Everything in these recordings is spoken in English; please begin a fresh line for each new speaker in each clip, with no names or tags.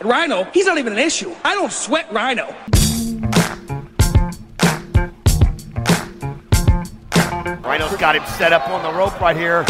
Rhino, he's not even an issue. I don't sweat Rhino.
Rhino's got him set up on the rope right here.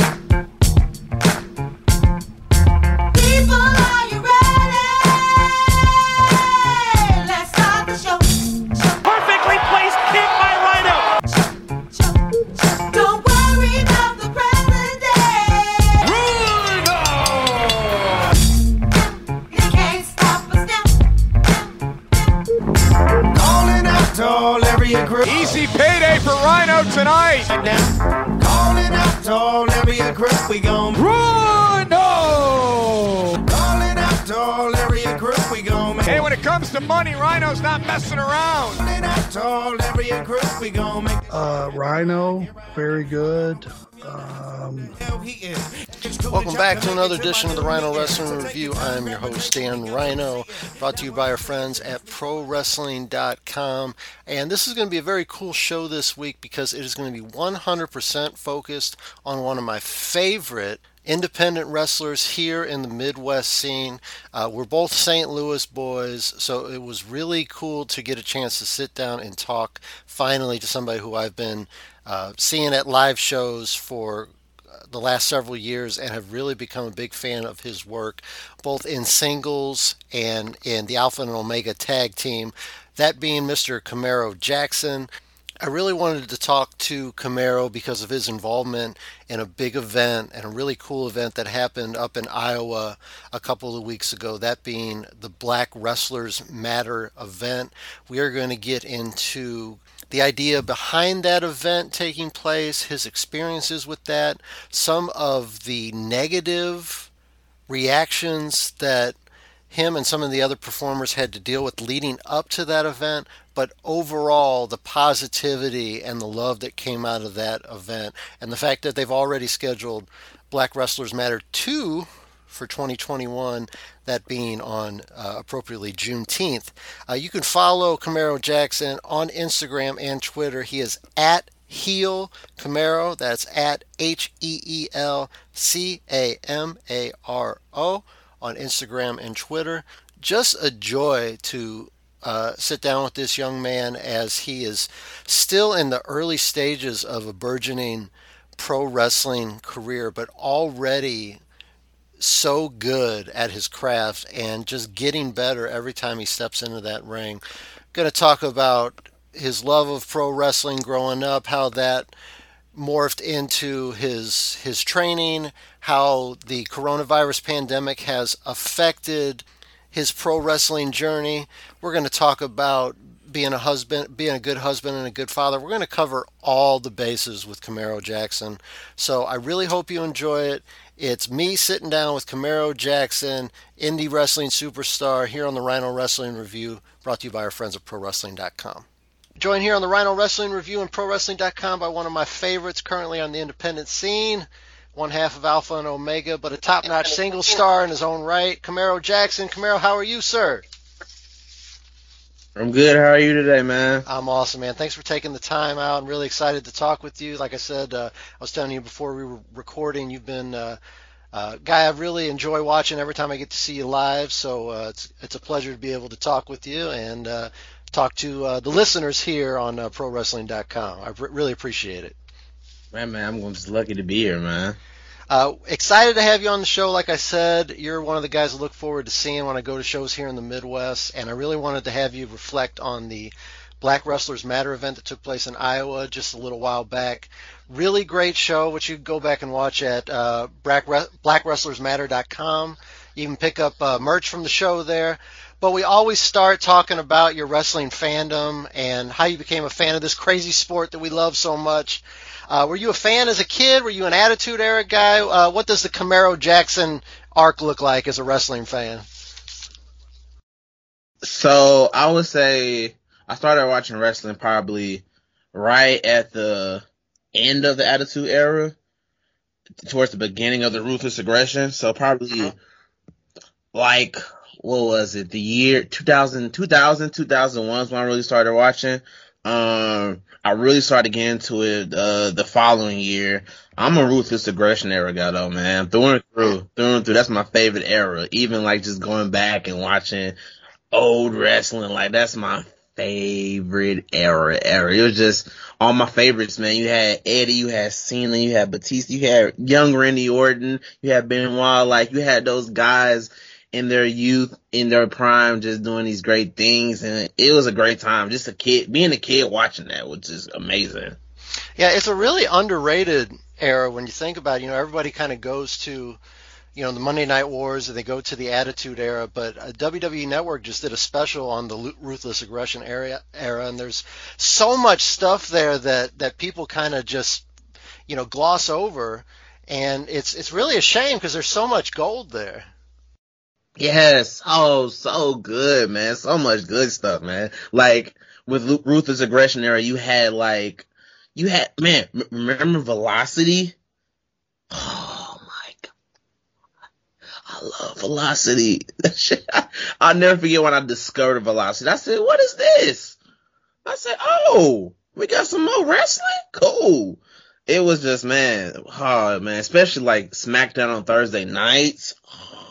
Gon' make
Uh, Rhino, very good. Um,
hell he is.
Welcome back to another edition of the Rhino Wrestling Review. I'm your host, Dan Rhino, brought to you by our friends at ProWrestling.com. And this is going to be a very cool show this week because it is going to be 100% focused on one of my favorite independent wrestlers here in the Midwest scene. Uh, we're both St. Louis boys, so it was really cool to get a chance to sit down and talk finally to somebody who I've been uh, seeing at live shows for the last several years and have really become a big fan of his work, both in singles and in the Alpha and Omega tag team. That being Mr. Camaro Jackson. I really wanted to talk to Camaro because of his involvement in a big event and a really cool event that happened up in Iowa a couple of weeks ago, that being the Black Wrestlers Matter event. We are going to get into the idea behind that event taking place, his experiences with that, some of the negative reactions that him and some of the other performers had to deal with leading up to that event, but overall the positivity and the love that came out of that event, and the fact that they've already scheduled Black Wrestlers Matter 2 for 2021, that being on uh, appropriately Juneteenth. Uh, you can follow Camaro Jackson on Instagram and Twitter. He is at Heel Camaro. That's at H E E L C A M A R O on Instagram and Twitter. Just a joy to uh, sit down with this young man as he is still in the early stages of a burgeoning pro wrestling career, but already so good at his craft and just getting better every time he steps into that ring. Going to talk about his love of pro wrestling growing up, how that morphed into his his training, how the coronavirus pandemic has affected his pro wrestling journey. We're going to talk about being a husband, being a good husband and a good father. We're going to cover all the bases with Camaro Jackson. So I really hope you enjoy it. It's me sitting down with Camaro Jackson, indie wrestling superstar, here on the Rhino Wrestling Review, brought to you by our friends at ProWrestling.com. Joined here on the Rhino Wrestling Review and ProWrestling.com by one of my favorites currently on the independent scene, one half of Alpha and Omega, but a top-notch single star in his own right, Camaro Jackson. Camaro, how are you, sir?
I'm good. How are you today, man?
I'm awesome, man. Thanks for taking the time out. I'm really excited to talk with you. Like I said, uh, I was telling you before we were recording, you've been uh, a guy I really enjoy watching every time I get to see you live. So uh, it's it's a pleasure to be able to talk with you and uh, talk to uh, the listeners here on uh, ProWrestling.com. I really appreciate it.
Man, man, I'm just lucky to be here, man.
Uh, excited to have you on the show. Like I said, you're one of the guys I look forward to seeing when I go to shows here in the Midwest, and I really wanted to have you reflect on the Black Wrestlers Matter event that took place in Iowa just a little while back. Really great show, which you can go back and watch at uh, blackwrestlersmatter.com. You can pick up uh, merch from the show there. But we always start talking about your wrestling fandom and how you became a fan of this crazy sport that we love so much. Uh, were you a fan as a kid? Were you an Attitude Era guy? Uh, what does the Camaro Jackson arc look like as a wrestling fan?
So I would say I started watching wrestling probably right at the end of the Attitude Era, towards the beginning of the Ruthless Aggression. So probably like what was it? The year 2000, 2000, 2001 is when I really started watching. Um, I really started getting into it uh, the following year. I'm a ruthless aggression era guy though, man. Through and through, through and through. That's my favorite era. Even like just going back and watching old wrestling, like that's my favorite era. Era. It was just all my favorites, man. You had Eddie, you had Cena, you had Batista, you had young Randy Orton, you had Benoit. Like you had those guys in their youth, in their prime, just doing these great things, and it was a great time. Just a kid, being a kid watching that was just amazing.
Yeah, it's a really underrated era when you think about it. You know, everybody kind of goes to, you know, the Monday Night Wars and they go to the Attitude Era, but uh, WWE Network just did a special on the Ruthless Aggression era, era, and there's so much stuff there that that people kind of just, you know, gloss over, and it's it's really a shame because there's so much gold there.
Yes, oh, so good, man. So much good stuff, man. Like with Ruthless Aggression era, you had like, you had man. Remember Velocity? Oh my god, I love Velocity. I'll never forget when I discovered Velocity. I said, "What is this?" I said, "Oh, we got some more wrestling. Cool." It was just man, oh man, especially like SmackDown on Thursday nights. Oh,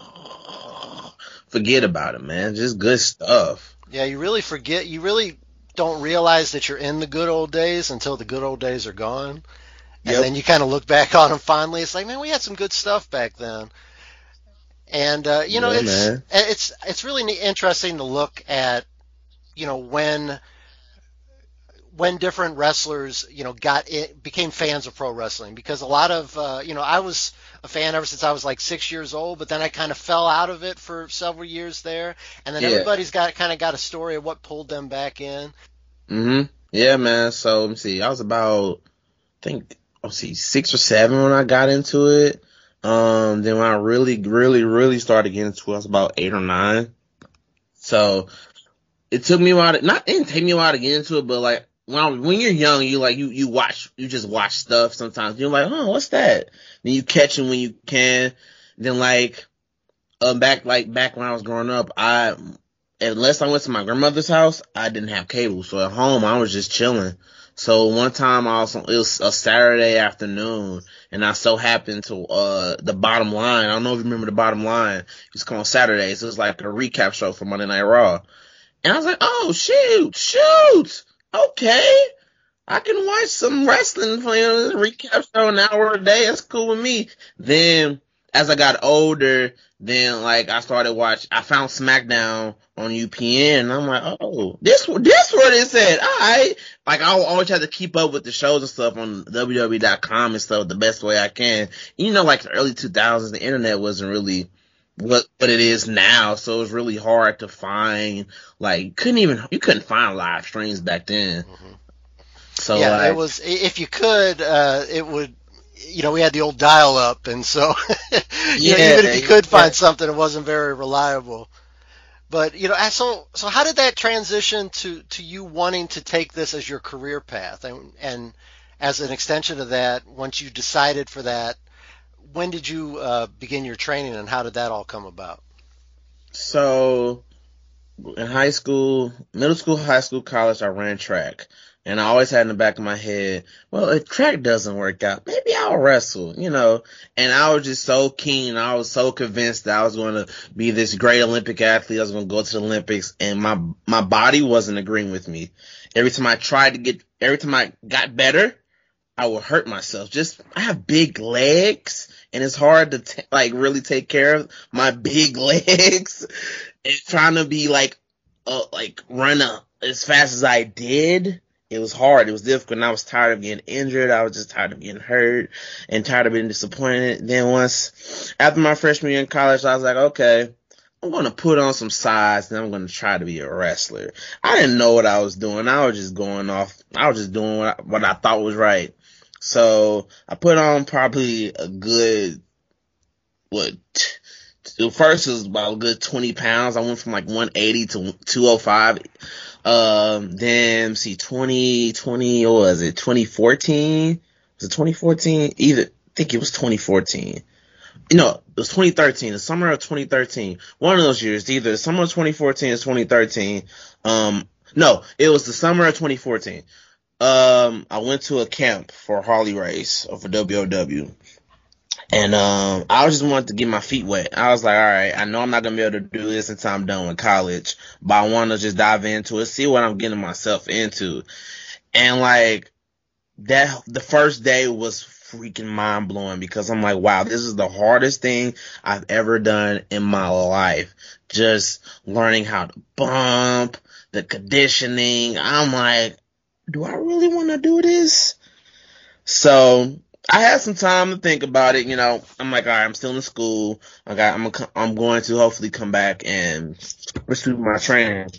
Forget about it, man. Just good stuff.
Yeah, you really forget. You really don't realize that you're in the good old days until the good old days are gone. And
Yep.
then you kind of look back on them fondly. It's like, man, we had some good stuff back then. And uh, you know,
Yeah,
it's
man.
it's it's really interesting to look at, you know, when when different wrestlers, you know, got it, became fans of pro wrestling because a lot of, uh, you know, I was a fan ever since I was like six years old, but then I kind of fell out of it for several years there, and then
Yeah.
everybody's got kind of got a story of what pulled them back in.
hmm Yeah, man. So let me see. I was about, I think, let's see, six or seven when I got into it. Um, then when I really, really, really started getting into it, I was about eight or nine. So it took me a while to, not, it didn't take me a while to get into it, but like, when, when you're young, you like, you, you watch, you just watch stuff sometimes. You're like, oh, what's that? Then you catch them when you can. Then like, um, back, like, back when I was growing up, I, unless I went to my grandmother's house, I didn't have cable. So at home, I was just chilling. So one time I was, on, it was a Saturday afternoon and I so happened to, uh, the bottom line. I don't know if you remember the bottom line. It was called Saturdays. It was like a recap show for Monday Night Raw. And I was like, oh, shoot, shoot. Okay. I can watch some wrestling you recap show an hour a day. That's cool with me. Then as I got older, then like I started watch. I found SmackDown on UPN. And I'm like, oh, this this what it said. All right. Like I always have to keep up with the shows and stuff on WWE.com and stuff the best way I can. You know, like the early 2000s, the internet wasn't really what what it is now, so it was really hard to find. Like, couldn't even you couldn't find live streams back then. So
yeah,
like,
it was. If you could, uh, it would. You know, we had the old dial-up, and so you know,
Yeah,
even if you could
yeah.
find something, it wasn't very reliable. But you know, so so how did that transition to to you wanting to take this as your career path, and and as an extension of that, once you decided for that, when did you uh, begin your training, and how did that all come about?
So in high school, middle school, high school, college, I ran track. And I always had in the back of my head, well, if track doesn't work out, maybe I'll wrestle, you know. And I was just so keen. I was so convinced that I was going to be this great Olympic athlete. I was going to go to the Olympics and my, my body wasn't agreeing with me. Every time I tried to get, every time I got better, I would hurt myself. Just, I have big legs and it's hard to t- like really take care of my big legs and trying to be like, uh, like run a, as fast as I did. It was hard. It was difficult. And I was tired of getting injured. I was just tired of getting hurt and tired of being disappointed. Then once after my freshman year in college, I was like, okay, I'm to put on some size and I'm to try to be a wrestler. I didn't know what I was doing. I was just going off. I was just doing what I, what I thought was right. So I put on probably a good, what, first was about a good 20 pounds. I went from like 180 to 205. Um, then see 2020, or was it? 2014? Was it 2014? Either, I think it was 2014. No, it was 2013, the summer of 2013. One of those years, either the summer of 2014 or 2013. Um, no, it was the summer of 2014. Um, I went to a camp for Harley Race or for WOW. And um, I just wanted to get my feet wet. I was like, all right, I know I'm not gonna be able to do this until I'm done with college, but I want to just dive into it, see what I'm getting myself into. And like that, the first day was freaking mind blowing because I'm like, wow, this is the hardest thing I've ever done in my life. Just learning how to bump, the conditioning. I'm like, do I really want to do this? So I had some time to think about it. You know, I'm like, all right, I'm still in school. I got, I'm, a, I'm going to hopefully come back and pursue my training.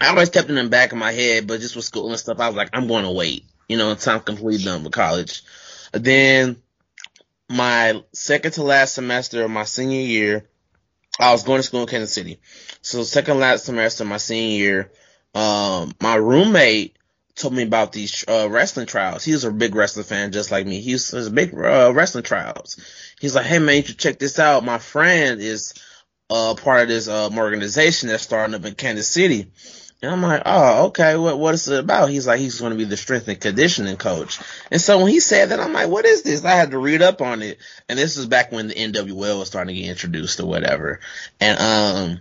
I always kept it in the back of my head, but just with school and stuff, I was like, I'm going to wait, you know, until I'm completely done with college. Then my second to last semester of my senior year, I was going to school in Kansas City. So second last semester of my senior year, um, my roommate told me about these uh, wrestling trials. He was a big wrestling fan, just like me. He was, a big uh, wrestling trials. He's like, "Hey man, you should check this out. My friend is uh, part of this um, organization that's starting up in Kansas City." And I'm like, "Oh, okay. What what is it about?" He's like, "He's going to be the strength and conditioning coach." And so when he said that, I'm like, "What is this?" I had to read up on it, and this was back when the NWL was starting to get introduced or whatever. And um.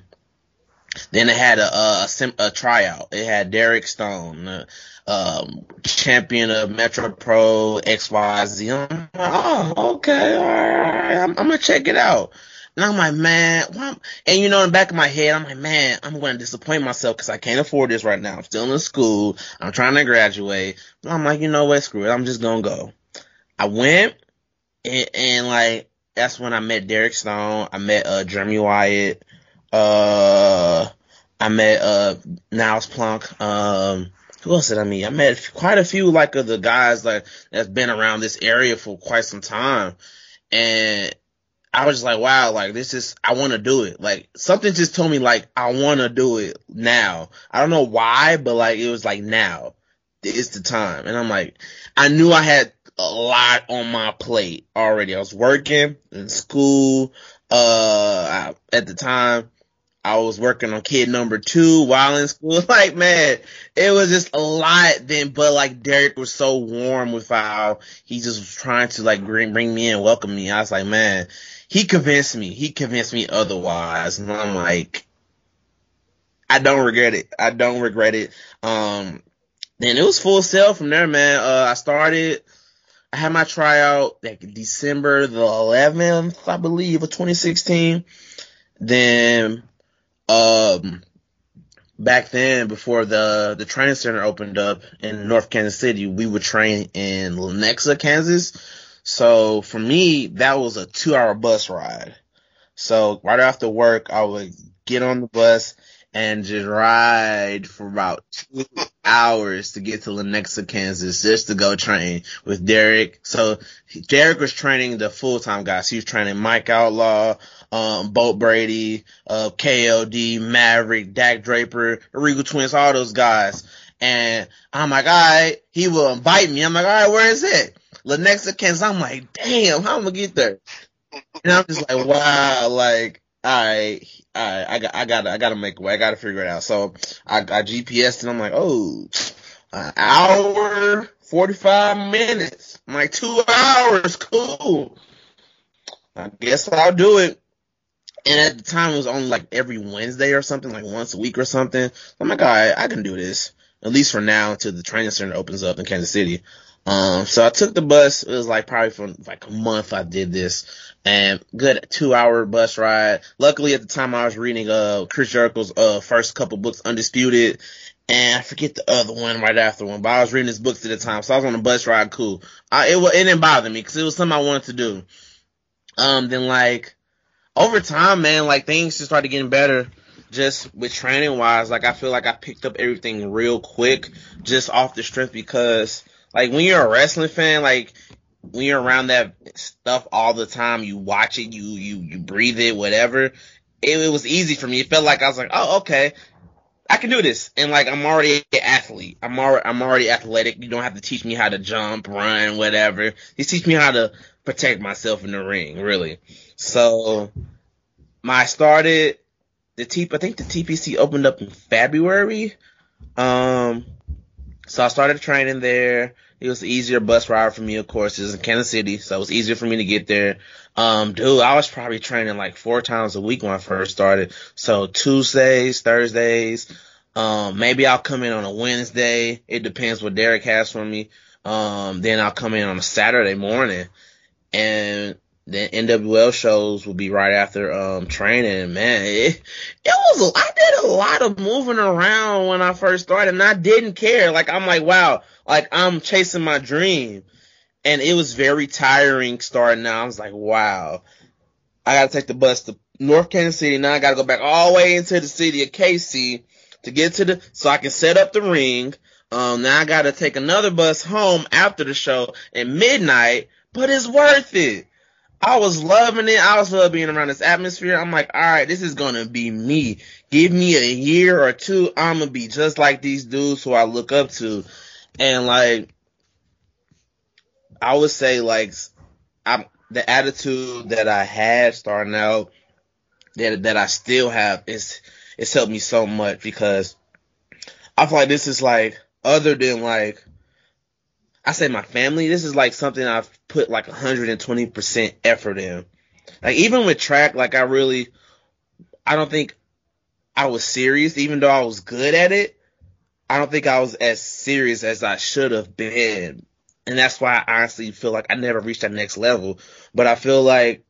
Then it had a a, sim, a tryout. It had Derek Stone, uh, um, champion of Metro Pro XYZ. I'm like, oh, okay, all right, I'm, I'm gonna check it out. And I'm like, man, and you know, in the back of my head, I'm like, man, I'm going to disappoint myself because I can't afford this right now. I'm still in school. I'm trying to graduate. But I'm like, you know what, screw it. I'm just gonna go. I went, and, and like, that's when I met Derek Stone. I met uh, Jeremy Wyatt. Uh, I met uh, Niles Plonk. Um, who else did I meet? I met quite a few like of the guys like that's been around this area for quite some time, and I was just like, wow, like this is I want to do it. Like something just told me like I want to do it now. I don't know why, but like it was like now it's the time, and I'm like, I knew I had a lot on my plate already. I was working in school. Uh, at the time, I was working on kid number two while in school. Like, man, it was just a lot then, but like Derek was so warm with how he just was trying to like bring, bring me in, welcome me. I was like, man, he convinced me. He convinced me otherwise. And I'm like, I don't regret it. I don't regret it. Um, then it was full sail from there, man. Uh, I started, I had my tryout like December the 11th, I believe, of 2016. Then um back then before the the training center opened up in North Kansas City, we would train in Lenexa, Kansas. So for me, that was a two hour bus ride. So right after work, I would get on the bus and just ride for about two hours to get to Lenexa, Kansas, just to go train with Derek. So Derek was training the full time guys. He was training Mike Outlaw, um, Boat Brady, uh, KLD, Maverick, Dak Draper, Regal Twins, all those guys. And I'm like, all right, he will invite me. I'm like, all right, where is it? Lenexa, Kansas. I'm like, damn, how am I gonna get there? And I'm just like, wow, like, I, I, I got, I gotta, I gotta make a way. I gotta figure it out. So I, I GPSed and I'm like, oh, an hour, 45 minutes. I'm like, two hours, cool. I guess I'll do it. And at the time, it was only like every Wednesday or something, like once a week or something. I'm like, all right, I can do this. At least for now until the training center opens up in Kansas City. Um, so I took the bus. It was like probably for like a month I did this and good two hour bus ride. Luckily at the time I was reading, uh, Chris Jericho's, uh, first couple books, Undisputed. And I forget the other one right after one, but I was reading his books at the time. So I was on a bus ride. Cool. I, it, it didn't bother me because it was something I wanted to do. Um, then like over time, man, like things just started getting better just with training wise. Like I feel like I picked up everything real quick just off the strength because like when you're a wrestling fan, like when you're around that stuff all the time, you watch it, you you you breathe it, whatever. It, it was easy for me. It felt like I was like, oh okay, I can do this, and like I'm already an athlete. I'm already I'm already athletic. You don't have to teach me how to jump, run, whatever. You teach me how to protect myself in the ring, really. So my started the T I think the TPC opened up in February Um, so I started training there. It was easier bus ride for me, of course. It was in Kansas City, so it was easier for me to get there. Um, dude, I was probably training like four times a week when I first started. So Tuesdays, Thursdays, um, maybe I'll come in on a Wednesday. It depends what Derek has for me. Um, then I'll come in on a Saturday morning and the NWL shows will be right after um training. Man, it, it was I did a lot of moving around when I first started, and I didn't care. Like I'm like, wow, like I'm chasing my dream, and it was very tiring starting out. I was like, wow, I got to take the bus to North Kansas City. Now I got to go back all the way into the city of KC to get to the so I can set up the ring. Um, now I got to take another bus home after the show at midnight, but it's worth it. I was loving it. I was loving being around this atmosphere. I'm like, all right, this is gonna be me. Give me a year or two, I'm gonna be just like these dudes who I look up to. And like, I would say like, I'm the attitude that I had starting out, that that I still have is it's helped me so much because I feel like this is like other than like I say my family, this is like something I've put like 120% effort in. Like even with track, like I really, I don't think I was serious, even though I was good at it. I don't think I was as serious as I should have been. And that's why I honestly feel like I never reached that next level. But I feel like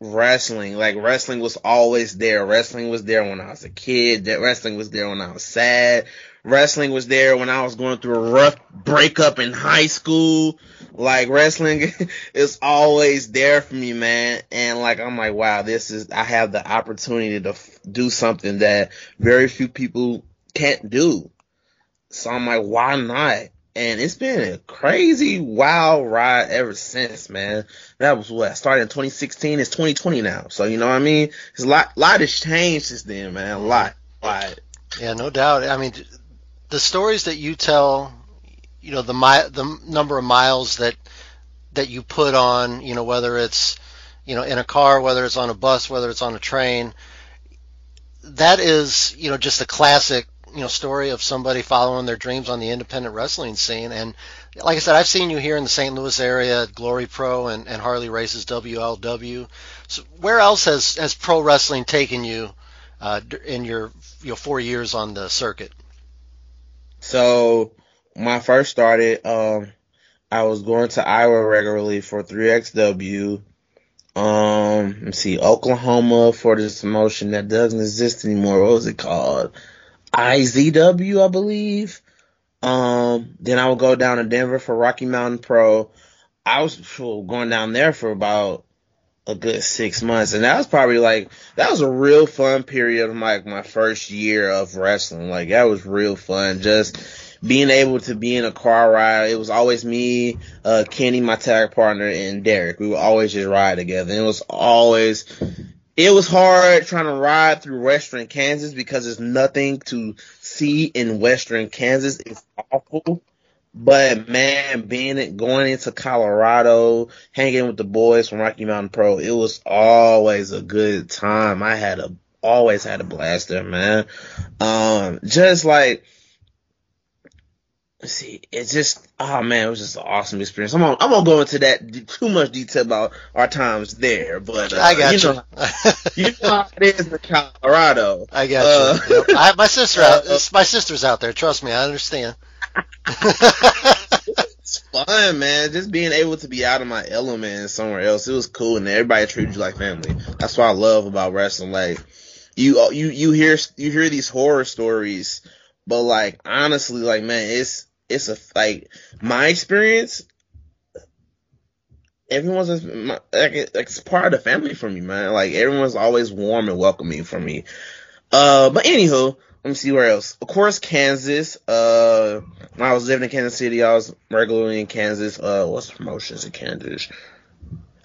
wrestling, like wrestling was always there. Wrestling was there when I was a kid. That wrestling was there when I was sad. Wrestling was there when I was going through a rough breakup in high school. Like wrestling is always there for me, man. And like, I'm like, wow, this is, I have the opportunity to f- do something that very few people can't do. So I'm like, why not? And it's been a crazy wild ride ever since, man. That was what I started in 2016. It's 2020 now. So you know what I mean? It's a lot, lot has changed since then, man. A lot, a lot.
Yeah, no doubt. I mean, the stories that you tell, you know, the mi- the number of miles that that you put on, you know, whether it's you know in a car, whether it's on a bus, whether it's on a train, that is, you know, just a classic, you know, story of somebody following their dreams on the independent wrestling scene. And like I said, I've seen you here in the St. Louis area at Glory Pro and, and Harley Races WLW. So where else has has pro wrestling taken you uh, in your you know four years on the circuit?
So when I first started, um, I was going to Iowa regularly for 3XW. Um, let's see, Oklahoma for this promotion that doesn't exist anymore. What was it called? IZW, I believe. Um, then I would go down to Denver for Rocky Mountain Pro. I was going down there for about a good six months, and that was probably like that was a real fun period of like my first year of wrestling. Like that was real fun, just being able to be in a car ride. It was always me, uh, Kenny, my tag partner, and Derek. We would always just ride together. And it was always it was hard trying to ride through Western Kansas because there's nothing to see in Western Kansas. It's awful. But man, being it going into Colorado, hanging with the boys from Rocky Mountain Pro, it was always a good time. I had a always had a blast there, man. Um, just like let's see, it's just oh man, it was just an awesome experience. I'm gonna, I'm gonna go into that too much detail about our times there, but uh,
I got
you
you.
know, you know how it is in Colorado.
I got
Uh,
you. Yep. I have my sister out.
uh,
my sister's out there. Trust me, I understand.
It's fun, man. Just being able to be out of my element and somewhere else. It was cool, and everybody treated you like family. That's what I love about wrestling. Like you, you, you hear you hear these horror stories, but like honestly, like man, it's it's a like my experience. Everyone's my, like it's part of the family for me, man. Like everyone's always warm and welcoming for me. Uh, but anywho, let me see where else. Of course, Kansas. Uh, when I was living in Kansas City, I was regularly in Kansas. Uh, what's the promotions in Kansas?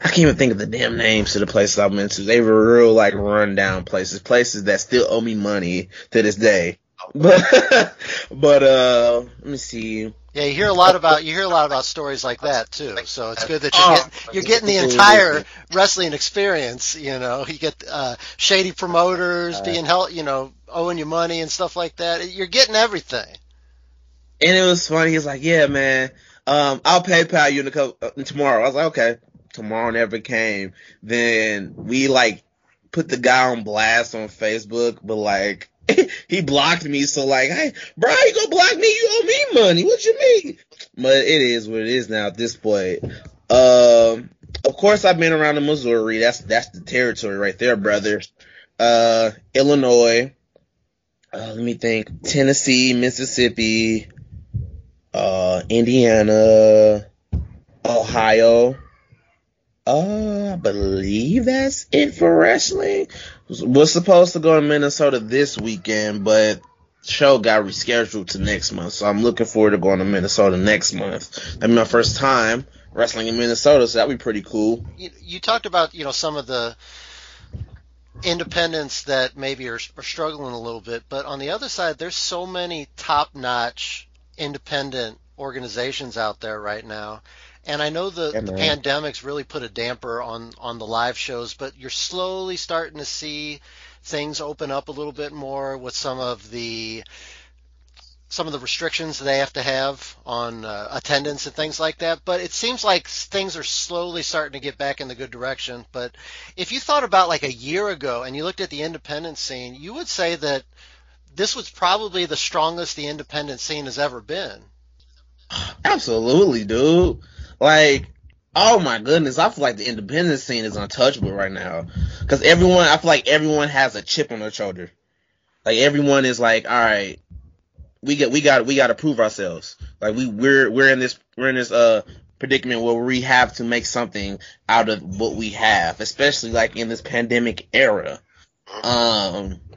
I can't even think of the damn names to the places I've been to. They were real like run down places, places that still owe me money to this day. But but uh, let me see.
Yeah, you hear a lot about you hear a lot about stories like that too. So it's good that you're
Oh.
getting, you're getting the entire wrestling experience. You know, you get uh, shady promoters being held, you know, owing you money and stuff like that. You're getting everything.
And it was funny. He's like, "Yeah, man, um, I'll PayPal you in a couple, uh, tomorrow." I was like, "Okay." Tomorrow never came. Then we like put the guy on blast on Facebook, but like he blocked me. So like, hey, bro, you gonna block me? You owe me money. What you mean? But it is what it is now at this point. Um, of course, I've been around the Missouri. That's that's the territory right there, brother. Uh, Illinois. Uh, let me think. Tennessee, Mississippi, uh, Indiana, Ohio. Uh, I believe that's it for wrestling. Was supposed to go to Minnesota this weekend, but show got rescheduled to next month. So I'm looking forward to going to Minnesota next month. That'll be my first time wrestling in Minnesota, so that'd be pretty cool.
You, you talked about you know some of the independents that maybe are, are struggling a little bit, but on the other side, there's so many top-notch independent organizations out there right now. And I know the,
Yeah,
the pandemic's really put a damper on on the live shows, but you're slowly starting to see things open up a little bit more with some of the some of the restrictions they have to have on uh, attendance and things like that. But it seems like things are slowly starting to get back in the good direction. But if you thought about like a year ago and you looked at the independent scene, you would say that this was probably the strongest the independent scene has ever been.
Absolutely, dude. Like, oh my goodness, I feel like the independent scene is untouchable right now. Cause everyone, I feel like everyone has a chip on their shoulder. Like everyone is like, all right, we get, we got, we got to prove ourselves. Like we, we're, we're in this, we're in this, uh, predicament where we have to make something out of what we have, especially like in this pandemic era. Um, it,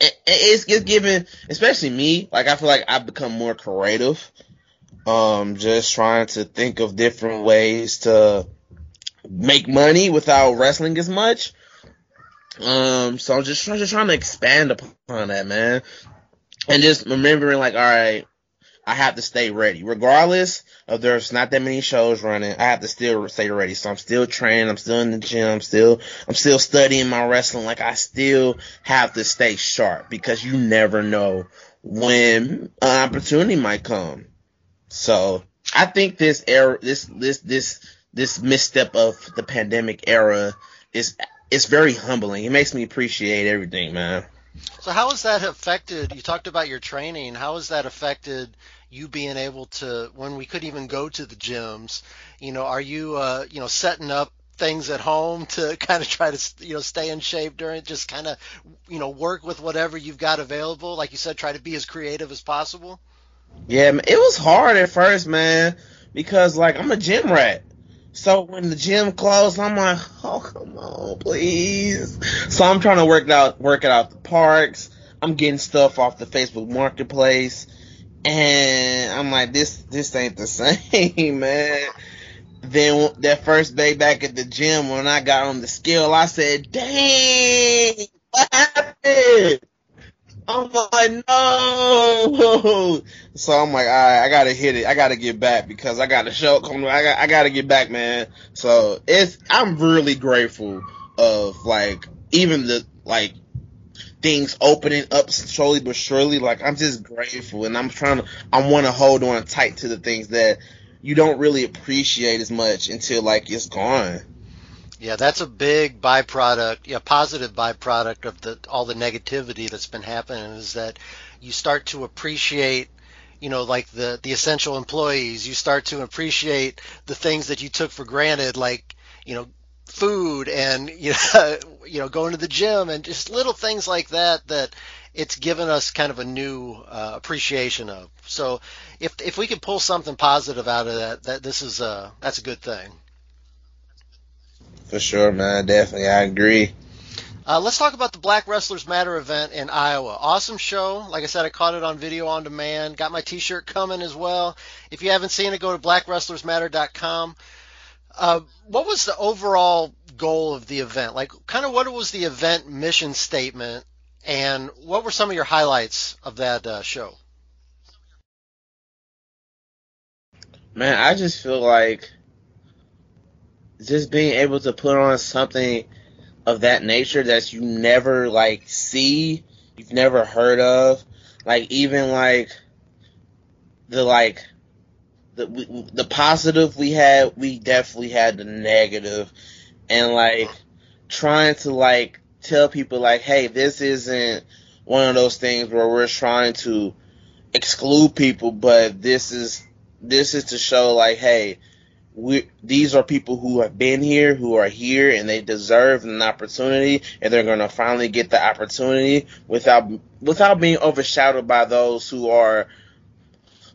it's, it's given, especially me, like I feel like I've become more creative um just trying to think of different ways to make money without wrestling as much. Um so i'm just just trying to expand upon that man. And just remembering like all right i have to stay ready regardless of there's not that many shows running i have to still stay ready so i'm still training i'm still in the gym i'm still i'm still studying my wrestling like i still have to stay sharp because you never know when an opportunity might come so I think this era, this this this this misstep of the pandemic era is it's very humbling. It makes me appreciate everything, man.
So how has that affected? You talked about your training. How has that affected you being able to when we could even go to the gyms? You know, are you uh, you know setting up things at home to kind of try to you know stay in shape during just kind of you know work with whatever you've got available? Like you said, try to be as creative as possible.
Yeah, it was hard at first, man, because like I'm a gym rat. So when the gym closed, I'm like, oh come on, please. So I'm trying to work out, work it out the parks. I'm getting stuff off the Facebook Marketplace, and I'm like, this this ain't the same, man. Then that first day back at the gym, when I got on the scale, I said, dang, what happened? I'm like, no. So I'm like, all right, I gotta hit it. I gotta get back because I got a show coming. I got, I gotta get back, man. So it's, I'm really grateful of like even the like things opening up slowly but surely. Like I'm just grateful, and I'm trying to, I want to hold on tight to the things that you don't really appreciate as much until like it's gone.
Yeah, that's a big byproduct, yeah, positive byproduct of the all the negativity that's been happening is that you start to appreciate, you know, like the the essential employees. You start to appreciate the things that you took for granted, like you know, food and you know, you know, going to the gym and just little things like that that it's given us kind of a new uh, appreciation of. So if if we can pull something positive out of that, that this is a that's a good thing.
For sure, man. Definitely, I agree.
Uh, let's talk about the Black Wrestlers Matter event in Iowa. Awesome show. Like I said, I caught it on video on demand. Got my T-shirt coming as well. If you haven't seen it, go to blackwrestlersmatter.com. Uh, what was the overall goal of the event? Like, kind of what was the event mission statement? And what were some of your highlights of that uh, show?
Man, I just feel like just being able to put on something of that nature that you never like see, you've never heard of, like even like the like the we- the positive we had, we definitely had the negative, and like trying to like tell people like, hey, this isn't one of those things where we're trying to exclude people, but this is this is to show like, hey, we these are people who have been here, who are here, and they deserve an opportunity, and they're gonna finally get the opportunity without without being overshadowed by those who are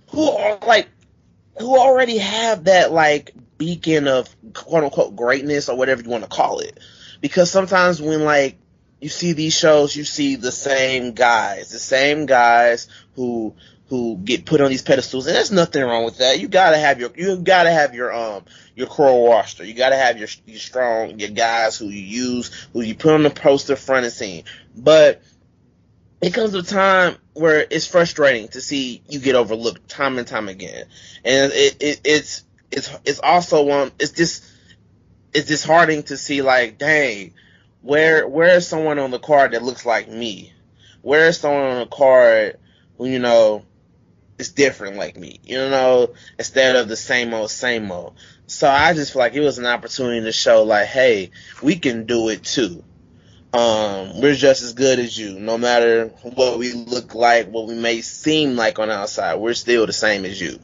who are like who already have that like beacon of quote unquote greatness or whatever you want to call it. Because sometimes when like you see these shows, you see the same guys, the same guys who who get put on these pedestals, and there's nothing wrong with that. You gotta have your you gotta have your um your core roster. You gotta have your your strong your guys who you use, who you put on the poster front and scene. But it comes a time where it's frustrating to see you get overlooked time and time again, and it, it it's it's it's also one it's just it's disheartening to see like dang where where is someone on the card that looks like me? Where is someone on the card who you know is different like me you know instead of the same old same old? So i just feel like it was an opportunity to show like hey we can do it too um, we're just as good as you. No matter what we look like, what we may seem like on the outside, we're still the same as you.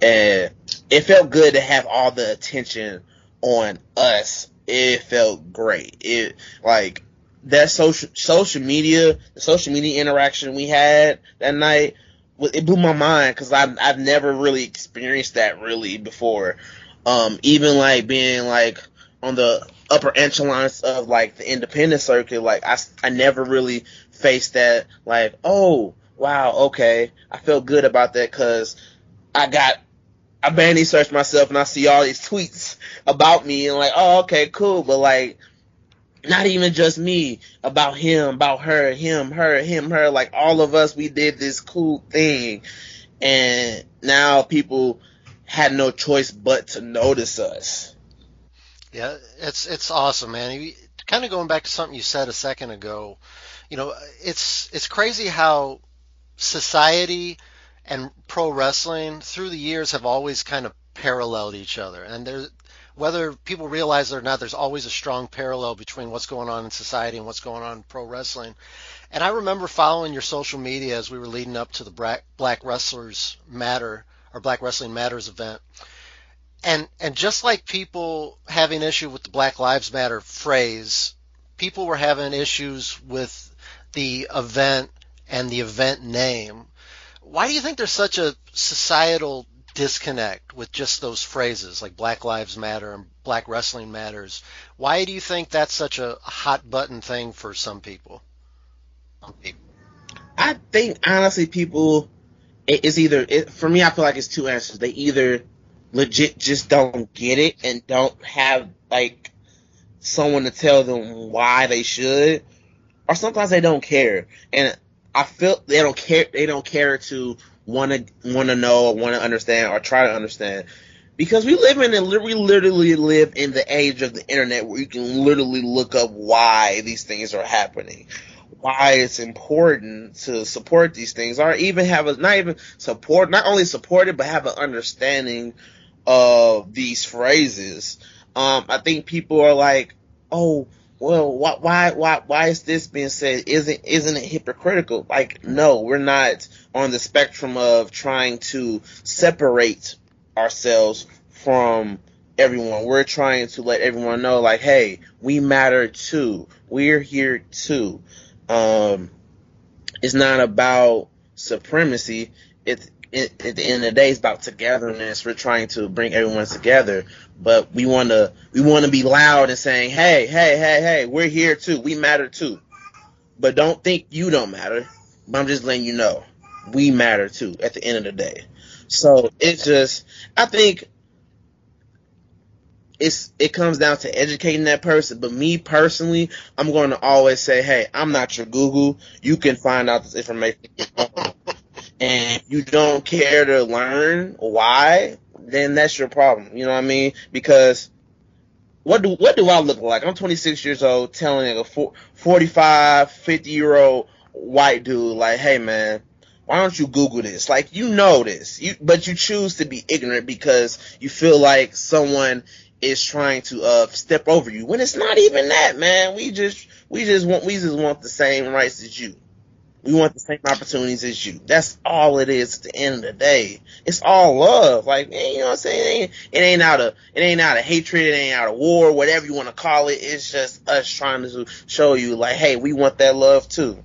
And it felt good to have all the attention on us. It felt great. It like that social social media, the social media interaction we had that night, it blew my mind because I've I've never really experienced that really before. Um, even like being like on the upper echelons of like the independent circuit, like I, I never really faced that like, oh, wow, okay. I felt good about that cause I got, I vanity searched myself and I see all these tweets about me and like, oh, okay, cool. But like, not even just me, about him, about her, him, her, him, her, like all of us, we did this cool thing. And now people had no choice but to notice us.
Yeah, it's it's awesome, man. Kind of going back to something you said a second ago, you know, it's it's crazy how society and pro wrestling through the years have always kind of paralleled each other, and there's whether people realize it or not, there's always a strong parallel between what's going on in society and what's going on in pro wrestling. And I remember following your social media as we were leading up to the Black, Black Wrestlers Matter or Black Wrestling Matters event. And and just like people having issue with the Black Lives Matter phrase, people were having issues with the event and the event name. Why do you think there's such a societal disconnect with just those phrases like Black Lives Matter and Black Wrestling Matters? Why do you think that's such a hot button thing for some people?
I think honestly, people, it's either it, for me. I feel like it's two answers. They either legit just don't get it and don't have like someone to tell them why they should, or sometimes they don't care. And I feel they don't care. They don't care to want to want to know or want to understand or try to understand. Because we live in, a, we literally live in the age of the internet where you can literally look up why these things are happening why it's important to support these things or even have a not even support not only support it but have an understanding of these phrases um i think people are like oh well why why why why is this being said? Isn't isn't it hypocritical? Like no we're not on the spectrum of trying to separate ourselves from everyone. We're trying to let everyone know like hey we matter too. We're here too. Um, it's not about supremacy. It's it, at the end of the day, it's about togetherness. We're trying to bring everyone together, but we want to we want to be loud and saying, "Hey, hey, hey, hey, we're here too. We matter too." But don't think you don't matter. But I'm just letting you know we matter too. At the end of the day, so it's just I think it's it comes down to educating that person. But me personally, I'm going to always say, hey, I'm not your Google. You can find out this information. And you don't care to learn why, then that's your problem. You know what I mean? Because what do what do I look like? I'm 26 years old, telling a 45, 50 year old white dude like, hey man, why don't you Google this? Like you know this, you but you choose to be ignorant because you feel like someone is trying to uh step over you when it's not even that, man. We just we just want we just want the same rights as you. We want the same opportunities as you. That's all it is at the end of the day. It's all love. Like, man, you know what I'm saying? It ain't, it ain't out of, it ain't out of hatred. It ain't out of war, whatever you want to call it. It's just us trying to show you like, hey, we want that love too.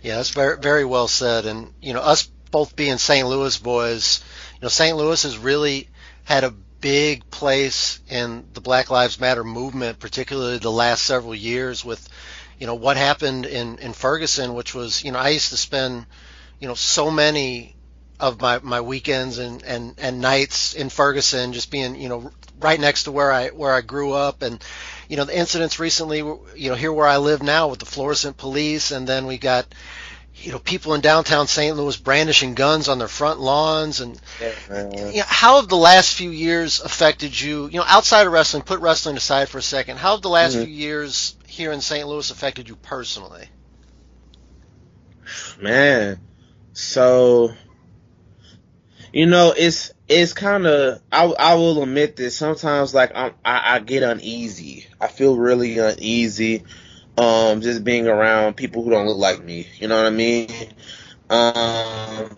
Yeah, that's very, very well said. And, you know, us both being St. Louis boys, you know, St. Louis has really had a big place in the Black Lives Matter movement, particularly the last several years with, you know what happened in in Ferguson, which was you know I used to spend you know so many of my my weekends and and and nights in Ferguson just being you know right next to where I where I grew up. And you know the incidents recently you know here where I live now with the Florissant police and then we got you know people in downtown St. Louis brandishing guns on their front lawns and
Yeah,
you know, how have the last few years affected you you know outside of wrestling put wrestling aside for a second how have the last
Mhm.
few years here in St. Louis affected you personally
man. So, you know, it's it's kind of I I will admit this. Sometimes, like I'm, I I get uneasy. I feel really uneasy, um, just being around people who don't look like me. You know what I mean? Um,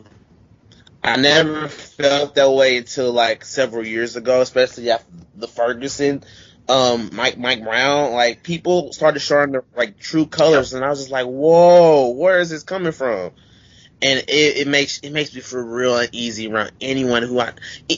I never felt that way until like several years ago, especially after the Ferguson. Um, Mike Mike Brown, like people started showing their like true colors, and I was just like, "Whoa, where is this coming from?" and it, it makes it makes me feel real uneasy around anyone who I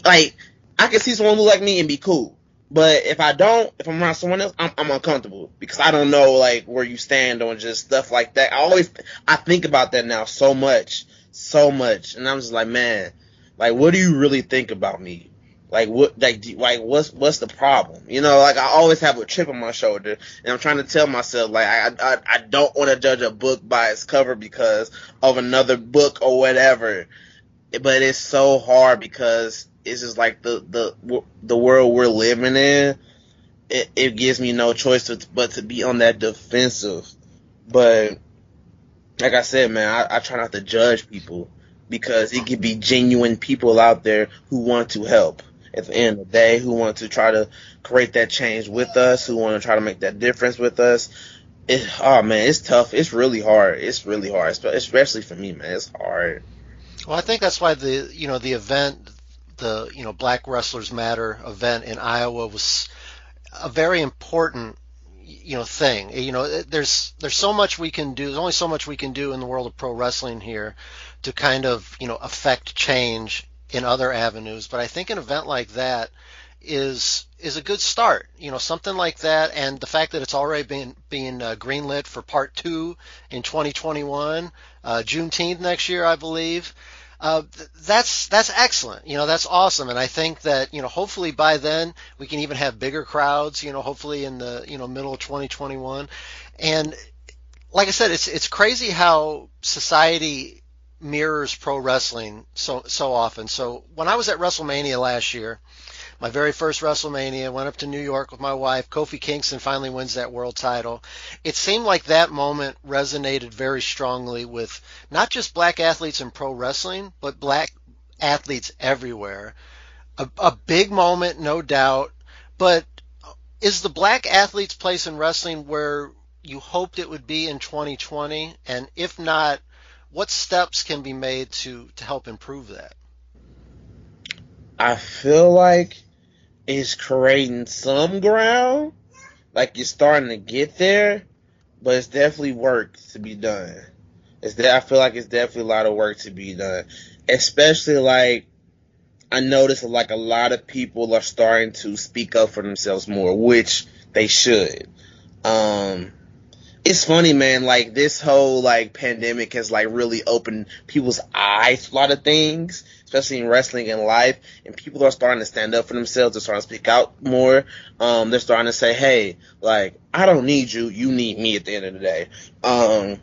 like. I can see someone look like me and be cool, but if I don't, if I'm around someone else, I'm, I'm uncomfortable because I don't know like where you stand on just stuff like that. I always I think about that now so much, so much, and I'm just like, man, like what do you really think about me? Like what, like, do, like what's what's the problem? You know, like I always have a chip on my shoulder, and I'm trying to tell myself like I I, I don't want to judge a book by its cover because of another book or whatever. But it's so hard because it's just like the the the world we're living in. It, it gives me no choice to, but to be on that defensive. But like I said, man, I, I try not to judge people because it could be genuine people out there who want to help at the end of the day, who want to try to create that change with us, who want to try to make that difference with us. It, oh man, it's tough. It's really hard. It's really hard, especially for me, man. It's hard.
Well, I think that's why the you know the event, the you know Black Wrestlers Matter event in Iowa was a very important you know thing. You know, there's there's so much we can do. There's only so much we can do in the world of pro wrestling here to kind of you know affect change in other avenues. But I think an event like that is is a good start. You know, something like that, and the fact that it's already been being uh, greenlit for part two in 2021, uh, Juneteenth next year, I believe. Uh, th- that's that's excellent. You know, that's awesome, and I think that you know, hopefully by then we can even have bigger crowds. You know, hopefully in the you know middle of 2021, and like I said, it's it's crazy how society mirrors pro wrestling so so often. So when I was at WrestleMania last year, my very first WrestleMania, went up to New York with my wife. Kofi Kingston finally wins that world title. It seemed like that moment resonated very strongly with not just black athletes in pro wrestling, but black athletes everywhere. A, a big moment, no doubt. But is the black athletes' place in wrestling where you hoped it would be in 2020? And if not, what steps can be made to, to help improve that?
I feel like it's creating some ground. Like you're starting to get there, but it's definitely work to be done. It's that I feel like it's definitely a lot of work to be done. Especially like I notice like a lot of people are starting to speak up for themselves more, which they should. Um it's funny, man. Like this whole like pandemic has like really opened people's eyes to a lot of things, especially in wrestling and life. And people are starting to stand up for themselves. They're starting to speak out more. Um, they're starting to say, "Hey, like I don't need you. You need me." At the end of the day, um,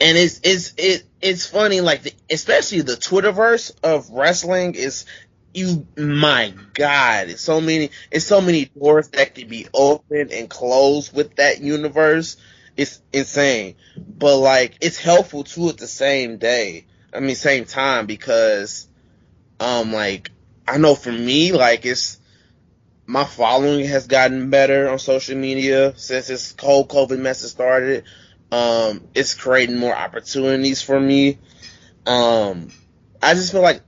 and it's it's it it's funny. Like the, especially the Twitterverse of wrestling is you my god. It's so many it's so many doors that can be opened and closed with that universe. It's insane. But like it's helpful too at the same day. I mean same time because um like i know for me like it's my following has gotten better on social media since this whole covid mess has started. Um it's creating more opportunities for me. Um i just feel like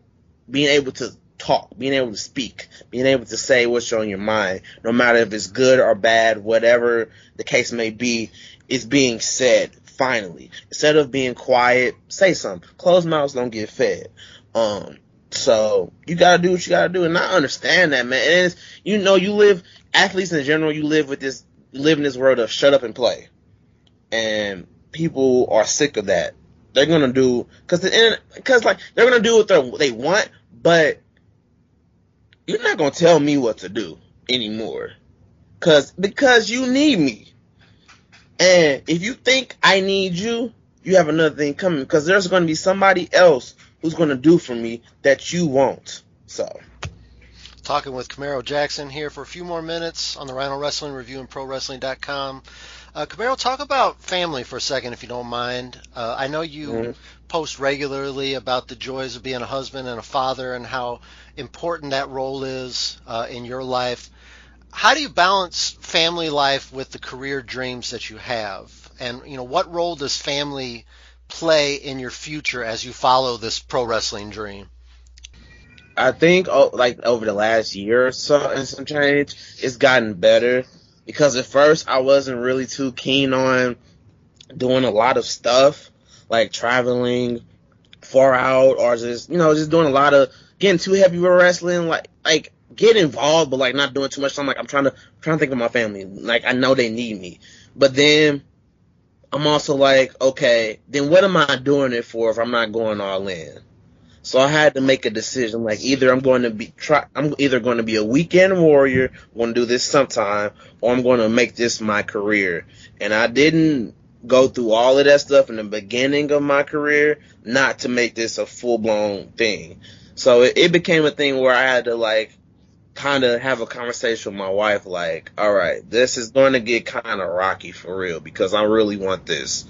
being able to talk, being able to speak, being able to say what's on your mind, no matter if it's good or bad, whatever the case may be, is being said finally. Instead of being quiet, say something. Closed mouths don't get fed. Um, so you gotta do what you gotta do, and I understand that, man. And you know, you live athletes in general. You live with this, live in this world of shut up and play, and people are sick of that. They're gonna do because the because like they're gonna do what they want, but you're not gonna tell me what to do anymore. Cause because you need me. And if you think I need you, you have another thing coming because there's gonna be somebody else who's gonna do for me that you won't. So
Talking with Camaro Jackson here for a few more minutes on the Ryno Wrestling Review and ProWrestling.com. Uh, Camaro, talk about family for a second, if you don't mind. Uh, I know you
Mhm.
Post regularly about the joys of being a husband and a father and how important that role is uh, in your life. How do you balance family life with the career dreams that you have? And you know, what role does family play in your future as you follow this pro wrestling dream?
I think oh, like over the last year or so and some change, it's gotten better because at first I wasn't really too keen on doing a lot of stuff like traveling far out or just you know just doing a lot of getting too heavy with wrestling like like get involved but like not doing too much. So I'm like I'm trying to trying to think of my family. Like I know they need me, but then I'm also like okay, then what am I doing it for if I'm not going all in? So I had to make a decision. Like either I'm going to be try, I'm either going to be a weekend warrior, going to do this sometime, or I'm going to make this my career. And I didn't go through all of that stuff in the beginning of my career, not to make this a full blown thing. So it, it became a thing where I had to like kind of have a conversation with my wife, like, all right, this is going to get kind of rocky for real because I really want this,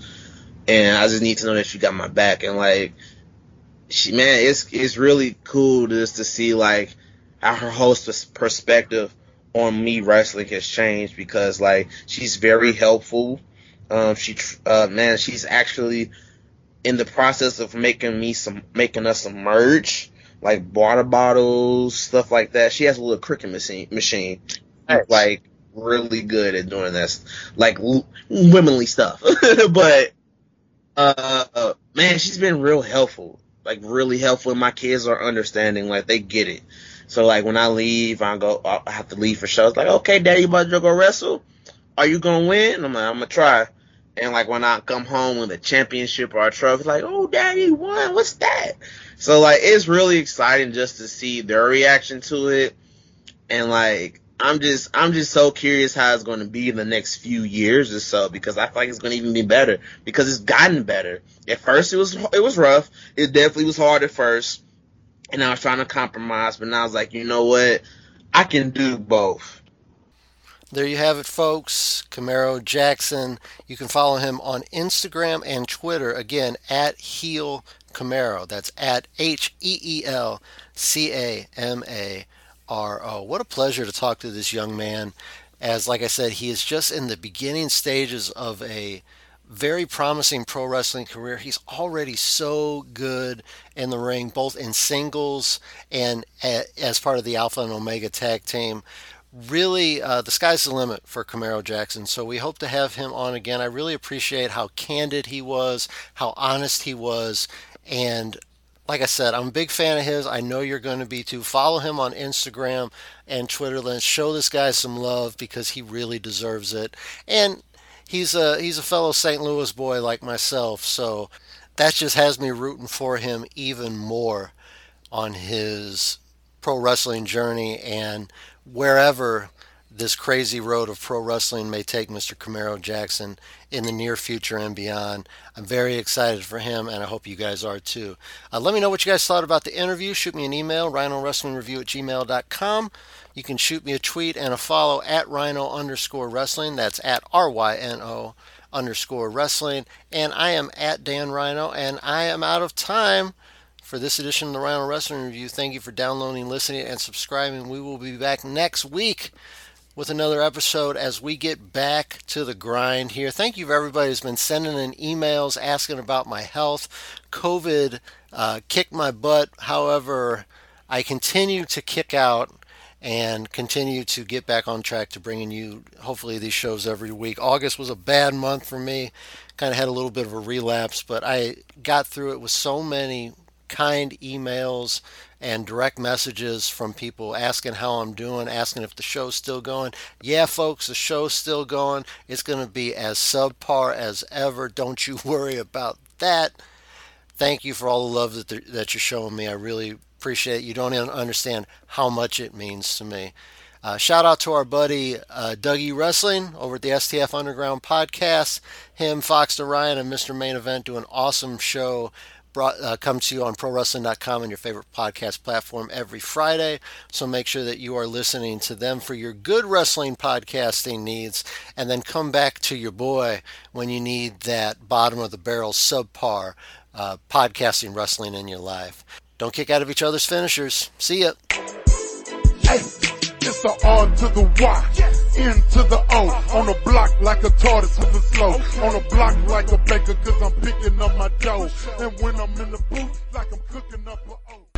and I just need to know that you got my back. And like, she man, it's it's really cool just to see like how her host's perspective on me wrestling has changed because like she's very helpful. Um, she uh man, she's actually in the process of making me some making us some merch like water bottles, stuff like that. She has a little Cricut machine machine, like really good at doing this, like w- womanly stuff. but uh, man, she's been real helpful, like really helpful. And my kids are understanding, like they get it. So like when I leave, I go, I have to leave for shows. Like, okay, daddy, you about to go wrestle? Are you gonna win? I'm like, I'm gonna try. And like when I come home with a championship or a trophy, like, oh, daddy won. What's that? So like it's really exciting just to see their reaction to it. And like I'm just I'm just so curious how it's going to be in the next few years or so because I feel like it's going to even be better because it's gotten better. At first it was it was rough. It definitely was hard at first, and I was trying to compromise. But now I was like, you know what, I can do both.
There you have it, folks. Camaro Jackson. You can follow him on Instagram and Twitter. Again, at Heel Camaro. That's at H E E L C A M A R O. What a pleasure to talk to this young man. As, like I said, he is just in the beginning stages of a very promising pro wrestling career. He's already so good in the ring, both in singles and as part of the Alpha and Omega tag team really uh, the sky's the limit for Camaro Jackson. So we hope to have him on again. I really appreciate how candid he was, how honest he was, and like I said, I'm a big fan of his. I know you're going to be too. Follow him on Instagram and Twitter. Let's show this guy some love because he really deserves it. And he's a he's a fellow St. Louis boy like myself, so that just has me rooting for him even more on his pro wrestling journey and wherever this crazy road of pro wrestling may take Mr. Camaro Jackson in the near future and beyond. I'm very excited for him, and I hope you guys are too. Uh, let me know what you guys thought about the interview. Shoot me an email, ryno wrestling review at gmail.com. You can shoot me a tweet and a follow at ryno underscore wrestling. That's at R Y N O underscore wrestling. And I am at Dan Ryno, and I am out of time for this edition of the Ryno Wrestling Review. Thank you for downloading, listening, and subscribing. We will be back next week with another episode as we get back to the grind here. Thank you for everybody who's been sending in emails asking about my health. COVID uh, kicked my butt. However, I continue to kick out and continue to get back on track to bringing you hopefully these shows every week. August was a bad month for me. Kind of had a little bit of a relapse, but I got through it with so many kind emails and direct messages from people asking how I'm doing, asking if the show's still going. Yeah, folks, the show's still going. It's going to be as subpar as ever. Don't you worry about that. Thank you for all the love that, that you're showing me. I really appreciate it. You don't even understand how much it means to me. Uh, shout out to our buddy uh, Dougie Wrestling over at the STF Underground podcast. Him, Fox to Ryan, and Mr. Main Event do an awesome show brought uh, come to you on prowrestling.com and your favorite podcast platform every Friday. So make sure that you are listening to them for your good wrestling podcasting needs, and then come back to your boy when you need that bottom of the barrel subpar uh, podcasting wrestling in your life. Don't kick out of each other's finishers. See ya.
Hey, it's the R to the Y, N to the O. On the block like a tortoise moving slow. On the block like a baker cause I'm picking up my dough. And when I'm in the booth, like I'm cooking up a